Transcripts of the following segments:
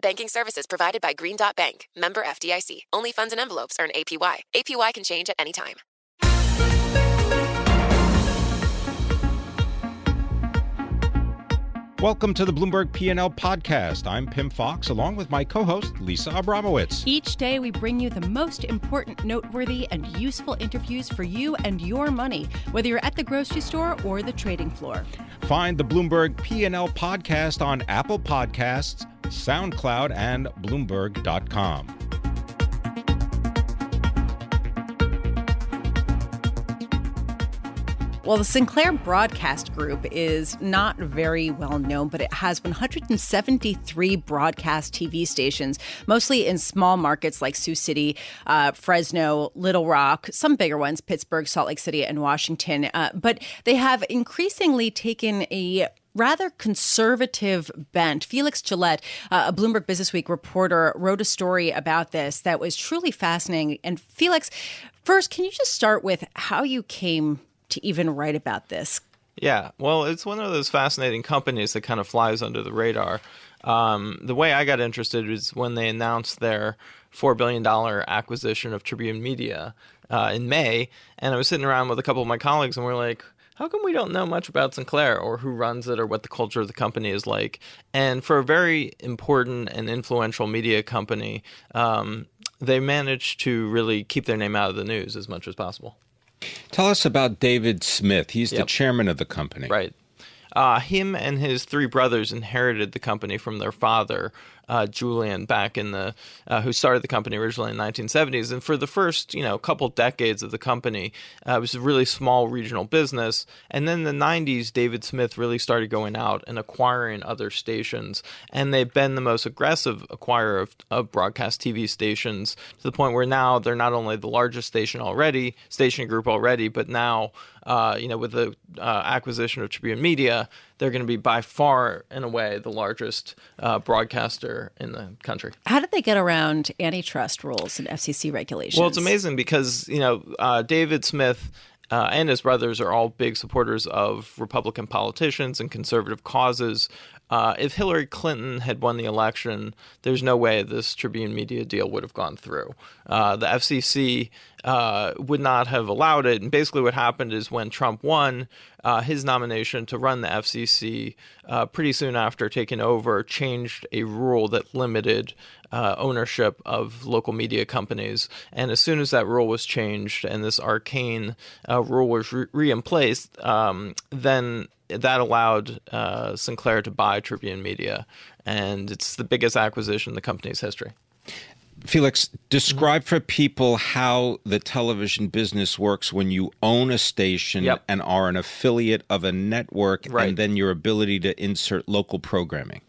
Banking services provided by Green Dot Bank, member FDIC. Only funds and envelopes earn APY. APY can change at any time. Welcome to the Bloomberg P&L podcast. I'm Pimm Fox along with my co-host Lisa Abramowicz. Each day we bring you the most important, noteworthy and useful interviews for you and your money, whether you're at the grocery store or the trading floor. Find the Bloomberg P&L podcast on Apple Podcasts, SoundCloud and bloomberg.com. Well, the Sinclair Broadcast Group is not very well known, but it has 173 broadcast TV stations, mostly in small markets like Sioux City, uh, Fresno, Little Rock, some bigger ones, Pittsburgh, Salt Lake City, and Washington. Uh, but they have increasingly taken a rather conservative bent. Felix Gillette, uh, a Bloomberg Businessweek reporter, wrote a story about this that was truly fascinating. And Felix, first, can you just start with how you came to even write about this? Yeah, well, it's one of those fascinating companies that kind of flies under the radar. Um, the way I got interested was when they announced their $4 billion acquisition of Tribune Media uh, in May. And I was sitting around with a couple of my colleagues, and we are like, how come we don't know much about Sinclair or who runs it or what the culture of the company is like? And for a very important and influential media company, um, they managed to really keep their name out of the news as much as possible. Tell us about David Smith. He's yep. the chairman of the company. Right. Uh, him and his three brothers inherited the company from their father, uh, Julian back in the uh, who started the company originally in the 1970s. And for the first you know couple decades of the company, uh, it was a really small regional business. And then in the 90s, David Smith really started going out and acquiring other stations, and they've been the most aggressive acquirer of, of broadcast TV stations to the point where now they're not only the largest station already, station group already, but now uh, you know, with the uh, acquisition of Tribune Media, they're going to be by far and away the largest uh, broadcaster in the country. How did they get around antitrust rules and FCC regulations? Well, it's amazing because you know uh, David Smith. Uh, and his brothers are all big supporters of Republican politicians and conservative causes. Uh, if Hillary Clinton had won the election, there's no way this Tribune Media deal would have gone through. Uh, the FCC uh, would not have allowed it. And basically, what happened is when Trump won uh, his nomination to run the FCC, uh, pretty soon after taking over, changed a rule that limited uh, ownership of local media companies. And as soon as that rule was changed and this arcane rule was re in place, um, then that allowed uh, Sinclair to buy Tribune Media, and it's the biggest acquisition in the company's history. Felix, describe for people how the television business works when you own a station yep. and are an affiliate of a network, right. and then your ability to insert local programming.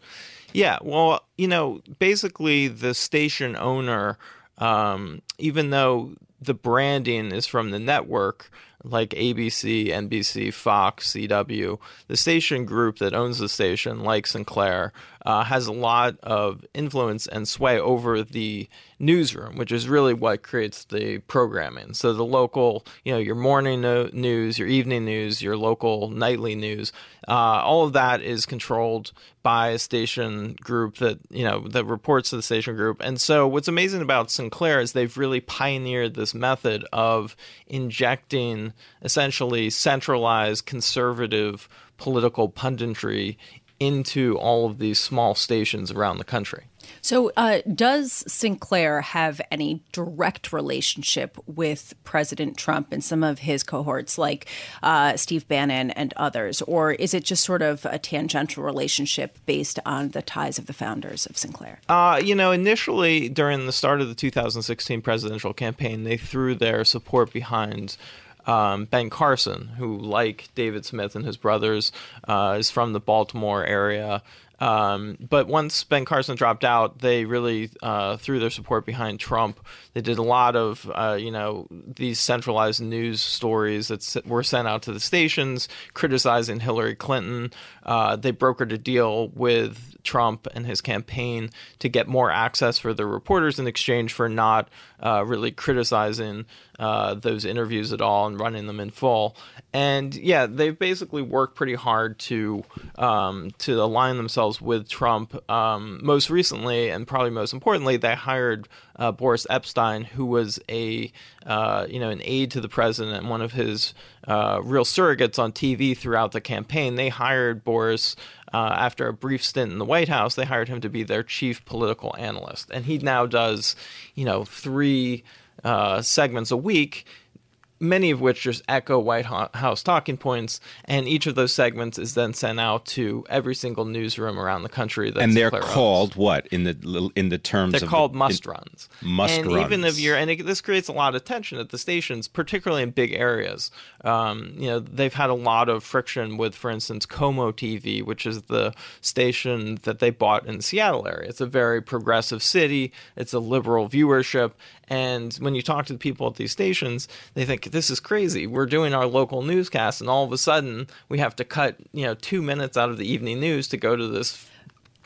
Yeah, well, you know, basically the station owner, um, even though the branding is from the network, like ABC, NBC, Fox, CW, the station group that owns the station, like Sinclair, uh, has a lot of influence and sway over the newsroom, which is really what creates the programming. So the local, you know, your morning no- news, your evening news, your local nightly news, uh, all of that is controlled by a station group that you know that reports to the station group. And so what's amazing about Sinclair is they've really pioneered this method of injecting essentially centralized conservative political punditry into all of these small stations around the country. So, uh, does Sinclair have any direct relationship with President Trump and some of his cohorts, like uh, Steve Bannon and others, or is it just sort of a tangential relationship based on the ties of the founders of Sinclair? Uh, you know, initially during the start of the 2016 presidential campaign, they threw their support behind um, Ben Carson, who, like David Smith and his brothers, uh, is from the Baltimore area. Um, but once Ben Carson dropped out, they really uh, threw their support behind Trump. They did a lot of, uh, you know, these centralized news stories that were sent out to the stations criticizing Hillary Clinton. Uh, they brokered a deal with Trump and his campaign to get more access for the reporters in exchange for not uh, really criticizing uh, those interviews at all and running them in full. And yeah, they've basically worked pretty hard to um, to align themselves with Trump. Um, most recently, and probably most importantly, they hired uh, Boris Epshteyn, who was a uh, you know an aide to the president and one of his uh, real surrogates on TV throughout the campaign. They hired Boris uh, after a brief stint in the White House, they hired him to be their chief political analyst, and he now does, you know, three uh, segments a week many of which just echo White House talking points, and each of those segments is then sent out to every single newsroom around the country. and they're called what in the in the terms? They're of called the, must runs. Must and runs. even if you're, and it, this creates a lot of tension at the stations, particularly in big areas. Um, you know, they've had a lot of friction with, for instance, KOMO TV, which is the station that they bought in the Seattle area. It's a very progressive city. It's a liberal viewership, and when you talk to the people at these stations, they think this is crazy. We're doing our local newscast, and all of a sudden we have to cut you know two minutes out of the evening news to go to this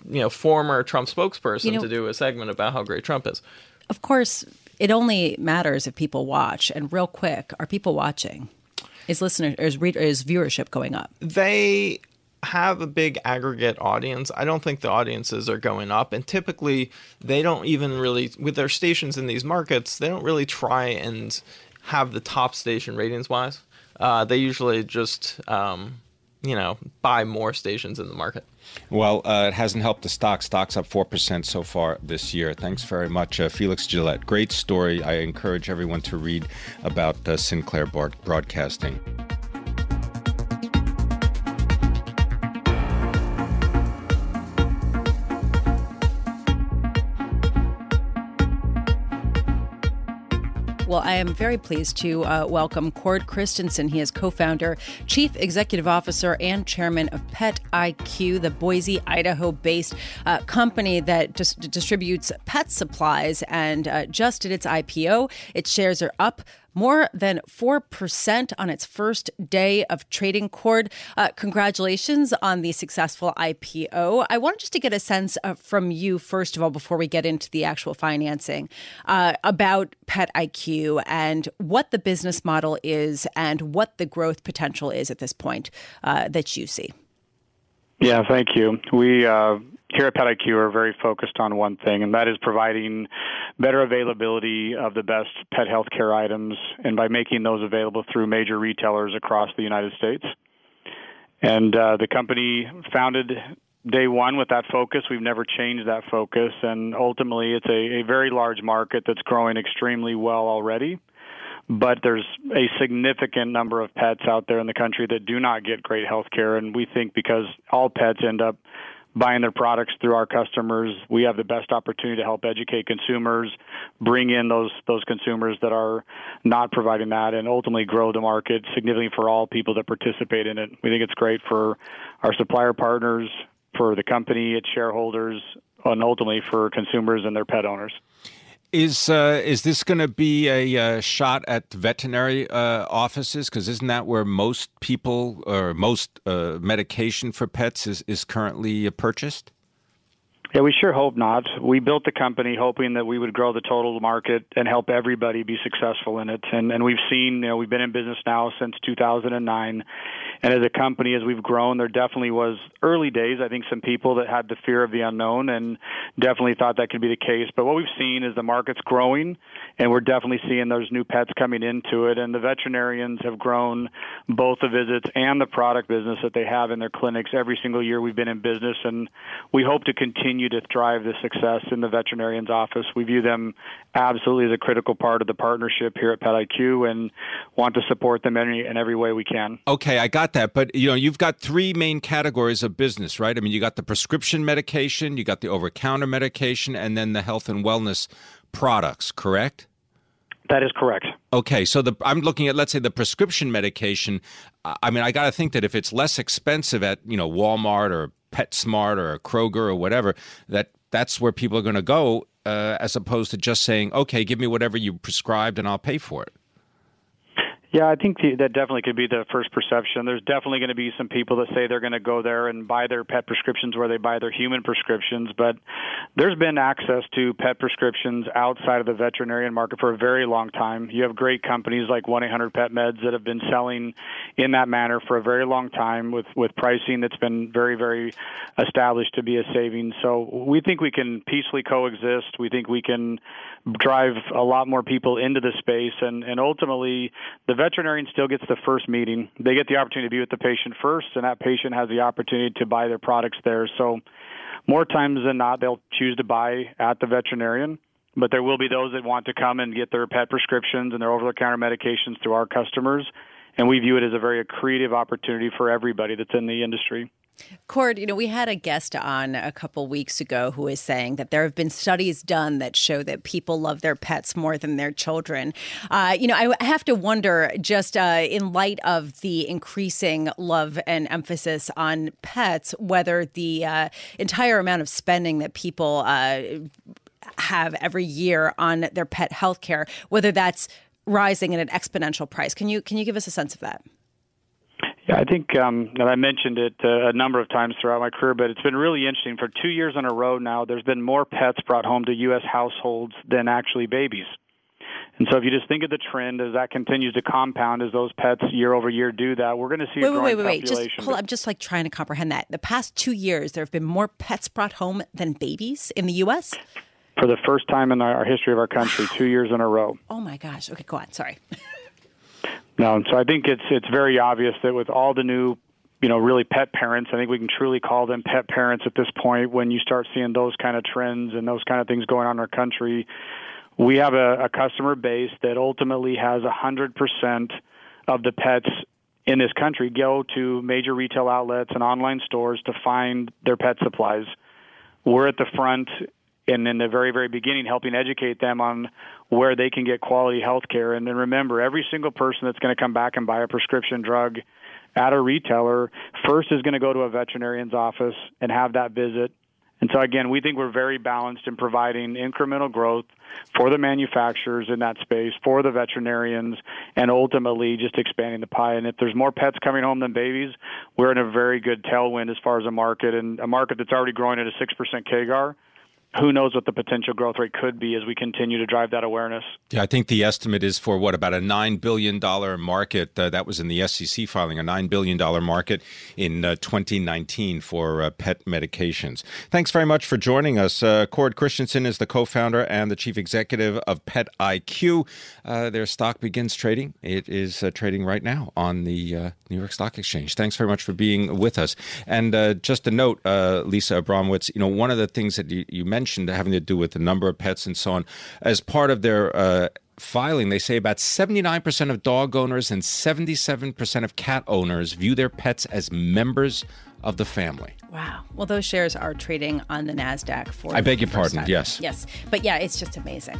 you know former Trump spokesperson you know, to do a segment about how great Trump is. Of course, it only matters if people watch. And real quick, are people watching? Is listener is, read, is viewership going up? They have a big aggregate audience. I don't think the audiences are going up. And typically, they don't even really, with their stations in these markets, they don't really try and have the top station ratings wise. Uh, they usually just, um, you know, buy more stations in the market. Well, uh, it hasn't helped the stock. Stock's up 4% so far this year. Thanks very much, uh, Felix Gillette. Great story. I encourage everyone to read about uh, Sinclair Broadcasting. Well, I am very pleased to uh, welcome Cord Christensen. He is co founder, chief executive officer, and chairman of Pet IQ, the Boise, Idaho based uh, company that just distributes pet supplies. And uh, just at its IPO, its shares are up more than 4% on its first day of trading Cord. Uh, congratulations on the successful IPO. I wanted just to get a sense of, from you, first of all, before we get into the actual financing, uh, about PetIQ and what the business model is and what the growth potential is at this point uh, that you see. Yeah, thank you. We uh, here at PetIQ we're very focused on one thing, and that is providing better availability of the best pet health care items, and by making those available through major retailers across the United States. And uh, the company founded day one with that focus. We've never changed that focus, and ultimately, it's a, a very large market that's growing extremely well already but there's a significant number of pets out there in the country that do not get great health care and we think because all pets end up buying their products through our customers. We have the best opportunity to help educate consumers bring in those those consumers that are not providing that and ultimately grow the market significantly for all people that participate in it. We think it's great for our supplier partners for the company its shareholders and ultimately for consumers and their pet owners is uh, is this going to be a uh, shot at veterinary uh, offices? Because isn't that where most people or most uh, medication for pets is, is currently purchased? Yeah, we sure hope not. We built the company hoping that we would grow the total market and help everybody be successful in it. And, and we've seen, you know, we've been in business now since 2009, And as a company, as we've grown, there definitely was early days. I think some people that had the fear of the unknown and definitely thought that could be the case. But what we've seen is the market's growing, and we're definitely seeing those new pets coming into it. And the veterinarians have grown both the visits and the product business that they have in their clinics every single year we've been in business. And we hope to continue to drive the success in the veterinarian's office. We view them absolutely as a critical part of the partnership here at PetIQ and want to support them in, any, in every way we can. Okay, I got that. But, you know, you've got three main categories of business, right? I mean, you got the prescription medication, you got the over counter medication, and then the health and wellness products, correct? That is correct. Okay, so the I'm looking at let's say the prescription medication. I mean, I got to think that if it's less expensive at you know Walmart or PetSmart or Kroger or whatever, that that's where people are going to go, uh, as opposed to just saying, okay, give me whatever you prescribed and I'll pay for it. Yeah, I think that definitely could be the first perception. There's definitely going to be some people that say they're going to go there and buy their pet prescriptions where they buy their human prescriptions, but there's been access to pet prescriptions outside of the veterinarian market for a very long time. You have great companies like 1-800-PET-MEDS that have been selling in that manner for a very long time with with pricing that's been very very established to be a savings. So we think we can peacefully coexist. We think we can drive a lot more people into the space and and ultimately the veterinarian still gets the first meeting. They get the opportunity to be with the patient first, and that patient has the opportunity to buy their products there. So, more times than not, they'll choose to buy at the veterinarian. But there will be those that want to come and get their pet prescriptions and their over-the-counter medications through our customers, and we view it as a very accretive opportunity for everybody that's in the industry. Cord, you know, we had a guest on a couple weeks ago who was saying that there have been studies done that show that people love their pets more than their children. Uh, you know, I have to wonder, just uh, in light of the increasing love and emphasis on pets, whether the uh, entire amount of spending that people uh, have every year on their pet health care, whether that's rising at an exponential price. Can you can you give us a sense of that? Yeah, I think um, and I mentioned it uh, a number of times throughout my career, but it's been really interesting. For two years in a row now, there's been more pets brought home to U.S. households than actually babies. And so, if you just think of the trend as that continues to compound, as those pets year over year do that, we're going to see wait, a growing wait, wait, wait, population. Just hold, I'm just like trying to comprehend that. The past two years, there have been more pets brought home than babies in the U.S. For the first time in our history of our country, two years in a row. Oh my gosh! Okay, go on. Sorry. no, so I think it's it's very obvious that with all the new you know, really pet parents. I think we can truly call them pet parents at this point when you start seeing those kind of trends and those kind of things going on in our country. We have a, a customer base that ultimately has 100% of the pets in this country go to major retail outlets and online stores to find their pet supplies. We're at the front and in the very, very beginning, helping educate them on where they can get quality health care. And then remember, every single person that's going to come back and buy a prescription drug at a retailer first is going to go to a veterinarian's office and have that visit. And so again, we think we're very balanced in providing incremental growth for the manufacturers in that space, for the veterinarians, and ultimately just expanding the pie. And if there's more pets coming home than babies, we're in a very good tailwind as far as a market and a market that's already growing at a 6% CAGR who knows what the potential growth rate could be as we continue to drive that awareness. Yeah, I think the estimate is for what about a nine billion dollar market. Uh, that was in the SEC filing, a nine billion dollar market in uh, 2019 for uh, pet medications. Thanks very much for joining us. Uh, Cord Christensen is the co-founder and the chief executive of Pet IQ. Uh, their stock begins trading. It is uh, trading right now on the New York Stock Exchange. Thanks very much for being with us. And just a note, Lisa Abramowicz, you know, one of the things that you, you mentioned mentioned having to do with the number of pets and so on. As part of their uh, filing, they say about 79% of dog owners and 77% of cat owners view their pets as members of the family. Wow. Well, those shares are trading on the NASDAQ for. I beg your pardon, time. yes. Yes. But yeah, it's just amazing.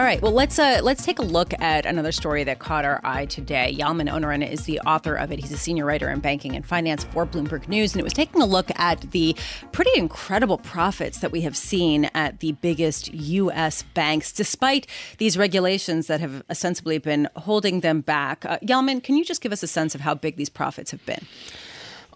All right. Well, let's uh, let's take a look at another story that caught our eye today. Yalman Onaran is the author of it. He's a senior writer in banking and finance for Bloomberg News, and it was taking a look at the pretty incredible profits that we have seen at the biggest U.S. banks, despite these regulations that have ostensibly been holding them back. Uh, Yalman, can you just give us a sense of how big these profits have been?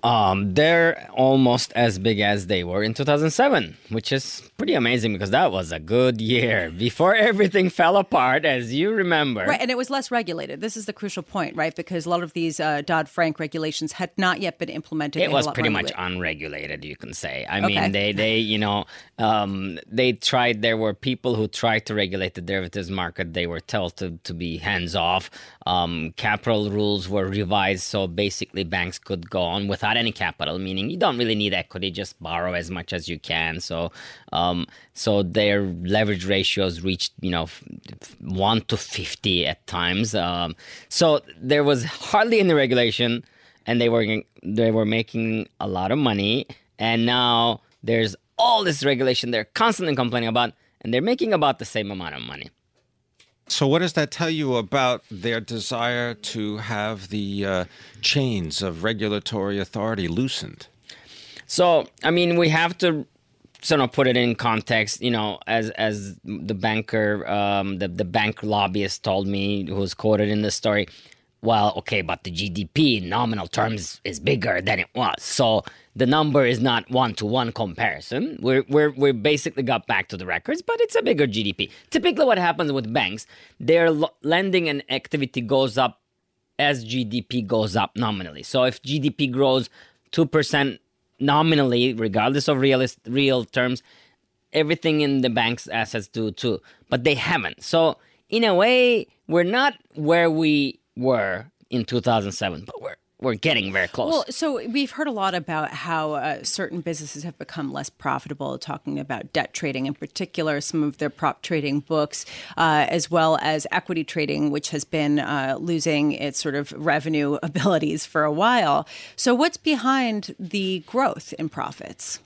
Um, they're almost as big as they were in 2007, which is pretty amazing because that was a good year before everything fell apart, as you remember. Right, and it was less regulated. This is the crucial point, right? Because a lot of these uh, Dodd Frank regulations had not yet been implemented. It was pretty much unregulated, you can say. I okay. mean, they, they, you know, um, they tried. There were people who tried to regulate the derivatives market. They were told to to be hands off. Um, capital rules were revised, so basically banks could go on without without any capital, meaning you don't really need equity, just borrow as much as you can. So, um, so their leverage ratios reached, you know, one to fifty at times. Um, so there was hardly any regulation, and they were they were making a lot of money. And now there's all this regulation they're constantly complaining about, and they're making about the same amount of money. So, what does that tell you about their desire to have the uh, chains of regulatory authority loosened? So, I mean, we have to sort of put it in context. You know, as as the banker, um, the the bank lobbyist told me, who was quoted in the story. Well, okay, but the GDP in nominal terms is bigger than it was. So the number is not one to one comparison. We're, we're, we basically got back to the records, but it's a bigger GDP. Typically, what happens with banks, their lending and activity goes up as GDP goes up nominally. So if GDP grows 2% nominally, regardless of real, real terms, everything in the bank's assets do too. But they haven't. So in a way, we're not where we were in 2007, but we're we're getting very close. Well, so we've heard a lot about how uh, certain businesses have become less profitable, talking about debt trading in particular, some of their prop trading books, uh, as well as equity trading, which has been uh, losing its sort of revenue abilities for a while. So, what's behind the growth in profits?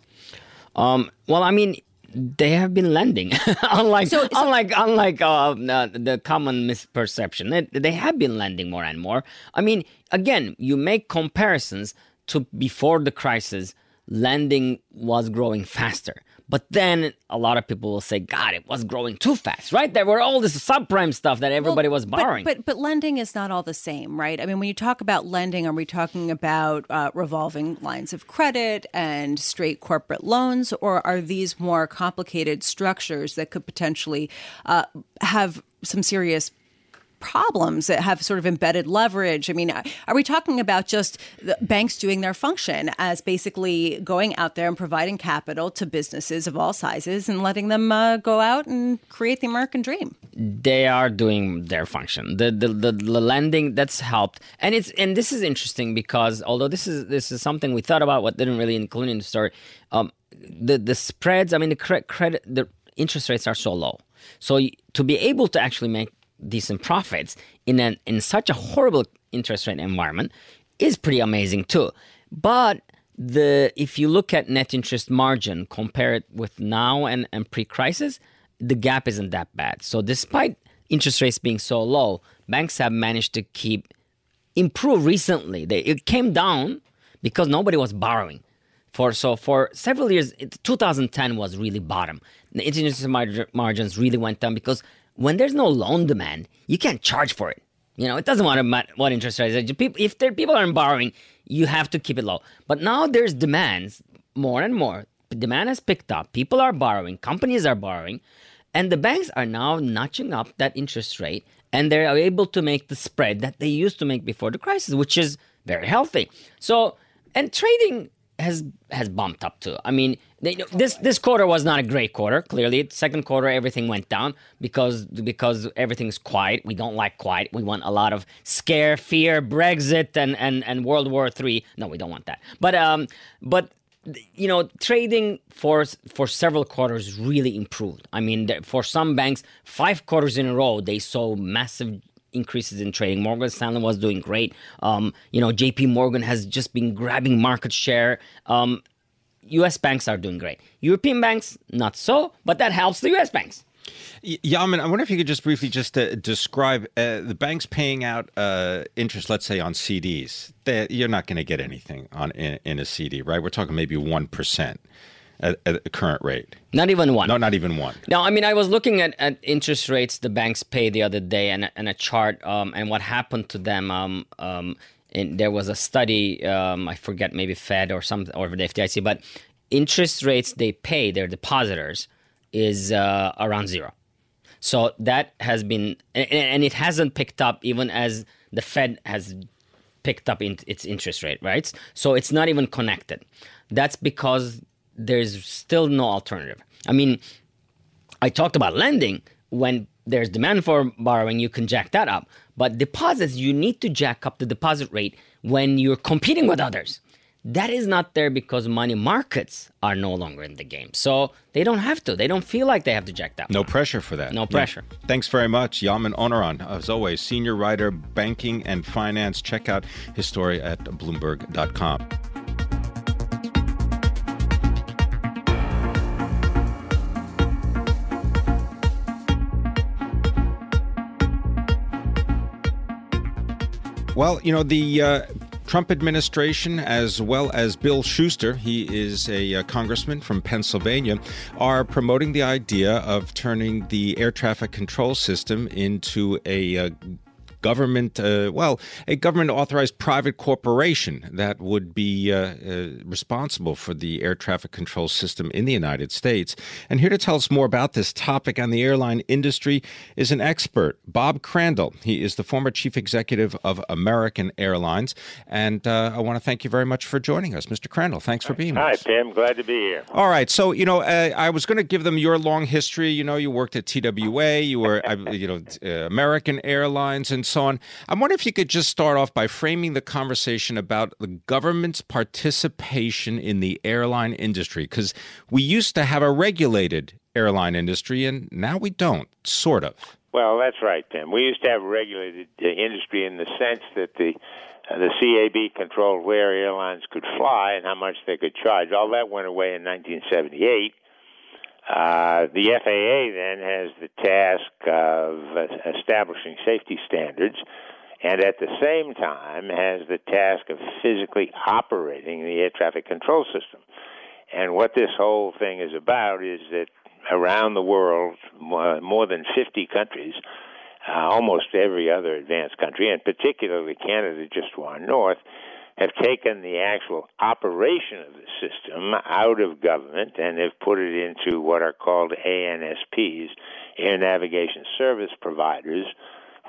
Um, well, I mean, they have been lending. Unlike so, so, unlike unlike uh, the common misperception they, they have been lending more and more. I mean again you make comparisons to before the crisis lending was growing faster but then a lot of people will say, God, it was growing too fast, right? There were all this subprime stuff that everybody well, was borrowing. But, but, but lending is not all the same, right? I mean, when you talk about lending, are we talking about uh, revolving lines of credit and straight corporate loans, or are these more complicated structures that could potentially uh, have some serious problems that have sort of embedded leverage? I mean, are we talking about just banks doing their function as basically going out there and providing capital to businesses of all sizes and letting them uh, go out and create the American dream? They are doing their function. The, the the, the lending that's helped, and it's and this is interesting because although this is this is something we thought about, what didn't really include in the story, um, the the spreads. I mean, the credit the interest rates are so low. So to be able to actually make decent profits in an in such a horrible interest rate environment is pretty amazing too. But the if you look at net interest margin, compare it with now and, and pre-crisis, the gap isn't that bad. So despite interest rates being so low, banks have managed to keep improve recently. They, it came down because nobody was borrowing. For so for several years, 2010 was really bottom. The interest margins really went down because when there's no loan demand, you can't charge for it. You know, it doesn't matter what interest rate. If there, people aren't borrowing, you have to keep it low. But now there's demands more and more. Demand has picked up. People are borrowing. Companies are borrowing. And the banks are now notching up that interest rate and they're able to make the spread that they used to make before the crisis, which is very healthy. So, and trading has has bumped up too. I mean, they, this this quarter was not a great quarter. Clearly, second quarter everything went down because because everything's quiet. We don't like quiet. We want a lot of scare, fear, Brexit, and and and World War Three. No, we don't want that. But um, but you know, trading for for several quarters really improved. I mean, for some banks, five quarters in a row they saw massive increases in trading. Morgan Stanley was doing great. Um, you know, JP Morgan has just been grabbing market share. Um, US banks are doing great. European banks, not so, but that helps the US banks. Yalman, I wonder if you could just briefly just uh, describe uh, the banks paying out uh, interest, let's say on CDs. They, you're not going to get anything on in, in, a CD, right? We're talking maybe one percent at, at the current rate. Not even one. No, not even one. No, I mean I was looking at, at interest rates the banks pay the other day and, and a chart um, and what happened to them. Um, um, there was a study, um, I forget, maybe Fed or some or the FDIC, but interest rates they pay their depositors is uh, around zero. So that has been, and it hasn't picked up even as the Fed has picked up in its interest rate, right? So it's not even connected. That's because there's still no alternative. I mean, I talked about lending. When there's demand for borrowing, you can jack that up. But deposits, you need to jack up the deposit rate when you're competing with others. That is not there because money markets are no longer in the game. So they don't have to. They don't feel like they have to jack that. No pressure for that. No pressure. Yeah. Thanks very much, Yalman Onaran. As always, senior writer, banking and finance. Check out his story at Bloomberg.com. Well, you know, the uh, Trump administration, as well as Bill Shuster, he is a, uh, congressman from Pennsylvania, are promoting the idea of turning the air traffic control system into a, a uh, government, uh, well, a government authorized private corporation that would be uh, uh, responsible for the air traffic control system in the United States. And here to tell us more about this topic on the airline industry is an expert, Bob Crandall. He is the former chief executive of American Airlines. And uh, I want to thank you very much for joining us, Mr. Crandall. Thanks for being Hi, with us. Hi, Tim. Glad to be here. All right. So, you know, uh, I was going to give them your long history. You know, you worked at TWA, you were, you know, uh, American Airlines, and so on. I'm wondering if you could just start off by framing the conversation about the government's participation in the airline industry, because we used to have a regulated airline industry, and now we don't, sort of. Well, that's right, Tim. We used to have a regulated uh, industry in the sense that the uh, the CAB controlled where airlines could fly and how much they could charge. All that went away in 1978 uh, the FAA then has the task of establishing safety standards and at the same time has the task of physically operating the air traffic control system. And what this whole thing is about is that around the world, more than 50 countries, uh, almost every other advanced country, and particularly Canada just to our north, have taken the actual operation of the system out of government and have put it into what are called ANSPs, Air Navigation Service Providers,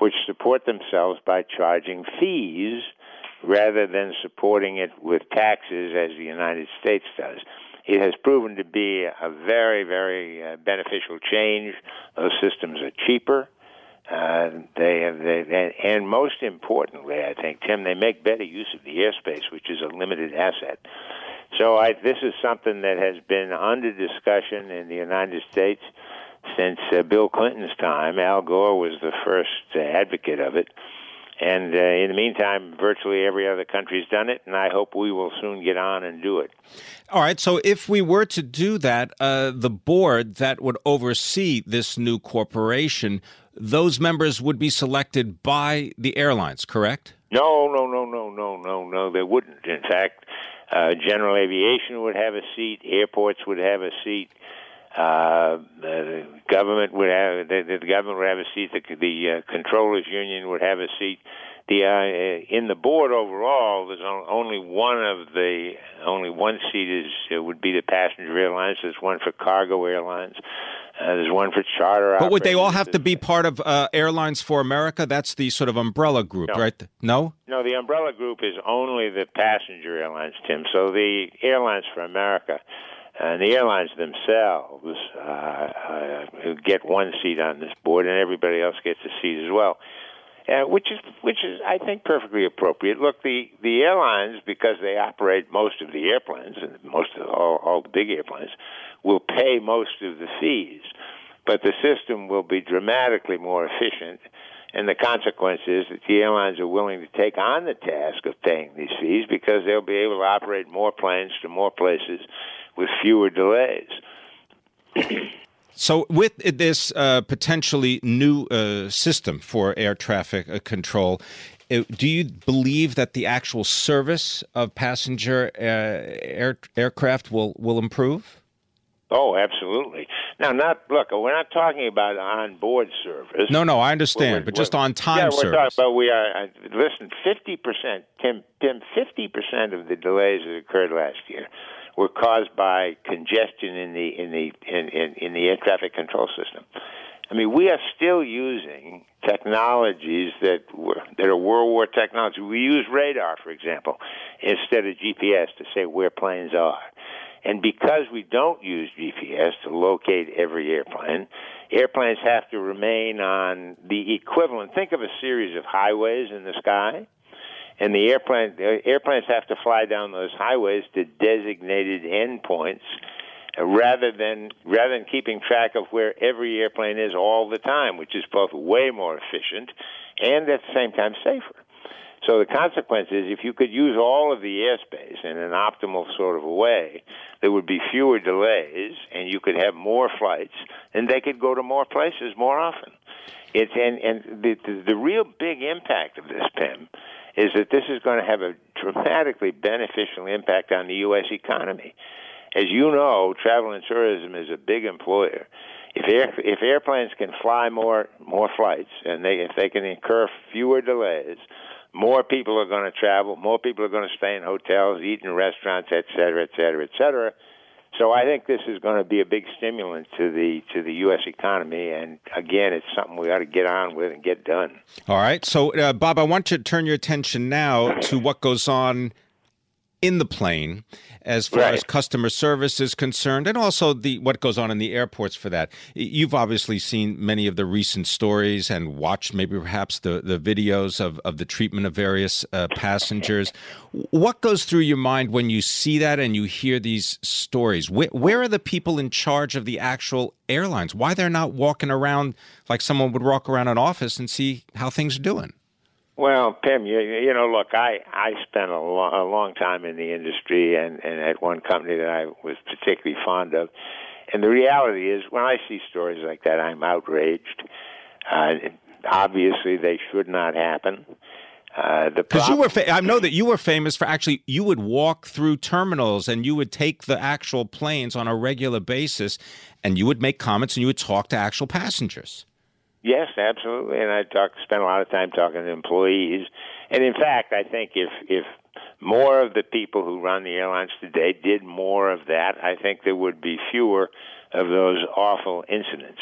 which support themselves by charging fees rather than supporting it with taxes as the United States does. It has proven to be a very, very uh, beneficial change. Those systems are cheaper. Uh, they have, they, and most importantly, I think, Tim, they make better use of the airspace, which is a limited asset. So I, this is something that has been under discussion in the United States since uh, Bill Clinton's time. Al Gore was the first uh, advocate of it. And uh, in the meantime, virtually every other country's done it, and I hope we will soon get on and do it. All right. So, if we were to do that, uh, the board that would oversee this new corporation, those members would be selected by the airlines, correct? No, no, no, no, no, no, no. They wouldn't. In fact, uh, general aviation would have a seat. Airports would have a seat. Uh, the government would have the, the government would have a seat. The, the uh, controllers union would have a seat. The uh, in the board overall, there's only one of the only one seat is uh, would be the passenger airlines. There's one for cargo airlines. Uh, there's one for charter. But would they all have to be part of uh, Airlines for America? That's the sort of umbrella group, no. right? No. No, the umbrella group is only the passenger airlines, Tim. So the Airlines for America and the airlines themselves uh, uh, get one seat on this board, and everybody else gets a seat as well. Uh, which is which is I think perfectly appropriate. Look, the the airlines because they operate most of the airplanes and most of all, all the big airplanes will pay most of the fees, but the system will be dramatically more efficient. And the consequence is that the airlines are willing to take on the task of paying these fees because they'll be able to operate more planes to more places with fewer delays. So, with this uh, potentially new uh, system for air traffic uh, control, uh, do you believe that the actual service of passenger uh, air, aircraft will, will improve? Oh, absolutely. Now, not look. We're not talking about on-board service. No, no, I understand, We're- but just we're- on time yeah, we're service. talking about we are. Uh, listen, fifty percent, Tim. Tim, fifty percent of the delays that occurred last year were caused by congestion in the in the in, in, in the air traffic control system. I mean, we are still using technologies that were that are World War technology. We use radar, for example, instead of GPS to say where planes are. And because we don't use GPS to locate every airplane, airplanes have to remain on the equivalent. Think of a series of highways in the sky, and the airplane the airplanes have to fly down those highways to designated endpoints, rather than rather than keeping track of where every airplane is all the time, which is both way more efficient and at the same time safer. So the consequence is if you could use all of the airspace in an optimal sort of a way, there would be fewer delays and you could have more flights and they could go to more places more often. It's and, and the, the the real big impact of this Pimm is that this is going to have a dramatically beneficial impact on the US economy. As you know, travel and tourism is a big employer. If air, if airplanes can fly more more flights and they if they can incur fewer delays, more people are going to travel, more people are going to stay in hotels, eat in restaurants, et cetera, et cetera, et cetera. So I think this is going to be a big stimulant to the to the U.S. economy, and again, it's something we got to get on with and get done. All right. So, uh, Bob, I want you to turn your attention now to what goes on in the plane as far Right. as customer service is concerned and also the what goes on in the airports for that. You've obviously seen many of the recent stories and watched maybe perhaps the, the videos of, of the treatment of various uh, passengers. What goes through your mind when you see that and you hear these stories? Where, where are the people in charge of the actual airlines? Why they're not walking around like someone would walk around an office and see how things are doing? Well, Pimm, you, you know, look, I I spent a, lo- a long time in the industry and and at one company that I was particularly fond of, and the reality is, when I see stories like that, I'm outraged. Uh, obviously, they should not happen. Uh, the Because you were, fa- I know that you were famous for actually, you would walk through terminals and you would take the actual planes on a regular basis, and you would make comments and you would talk to actual passengers. Yes, absolutely. And I talk, spent a lot of time talking to employees. And in fact, I think if if more of the people who run the airlines today did more of that, I think there would be fewer of those awful incidents.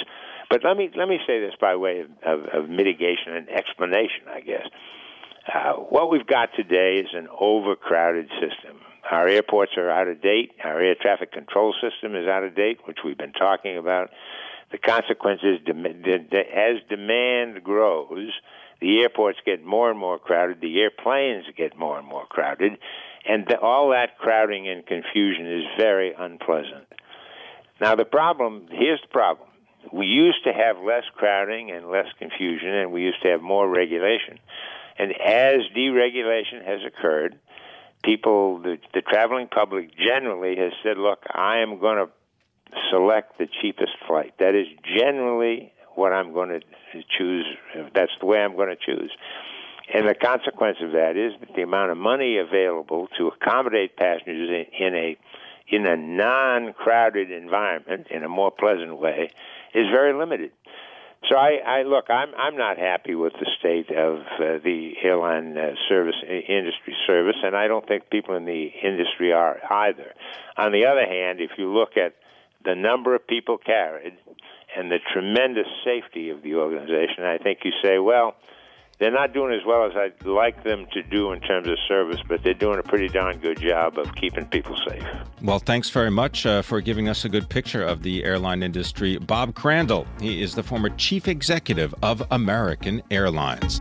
But let me let me say this by way of, of, of mitigation and explanation, I guess. Uh, what we've got today is an overcrowded system. Our airports are out of date. Our air traffic control system is out of date, which we've been talking about. The consequence is as demand grows, the airports get more and more crowded, the airplanes get more and more crowded, and the, all that crowding and confusion is very unpleasant. Now, the problem here's the problem. We used to have less crowding and less confusion, and we used to have more regulation. And as deregulation has occurred, people, the, the traveling public generally has said, look, I am going to select the cheapest flight. That is generally what I'm going to choose. That's the way I'm going to choose. And the consequence of that is that the amount of money available to accommodate passengers in, a in a non-crowded environment, in a more pleasant way, is very limited. So I, I look, I'm I'm not happy with the state of uh, the airline uh, service uh, industry service, and I don't think people in the industry are either. On the other hand, if you look at the number of people carried and the tremendous safety of the organization, I think you say, well, they're not doing as well as I'd like them to do in terms of service, but they're doing a pretty darn good job of keeping people safe. Well, thanks very much uh, for giving us a good picture of the airline industry. Bob Crandall, he is the former chief executive of American Airlines.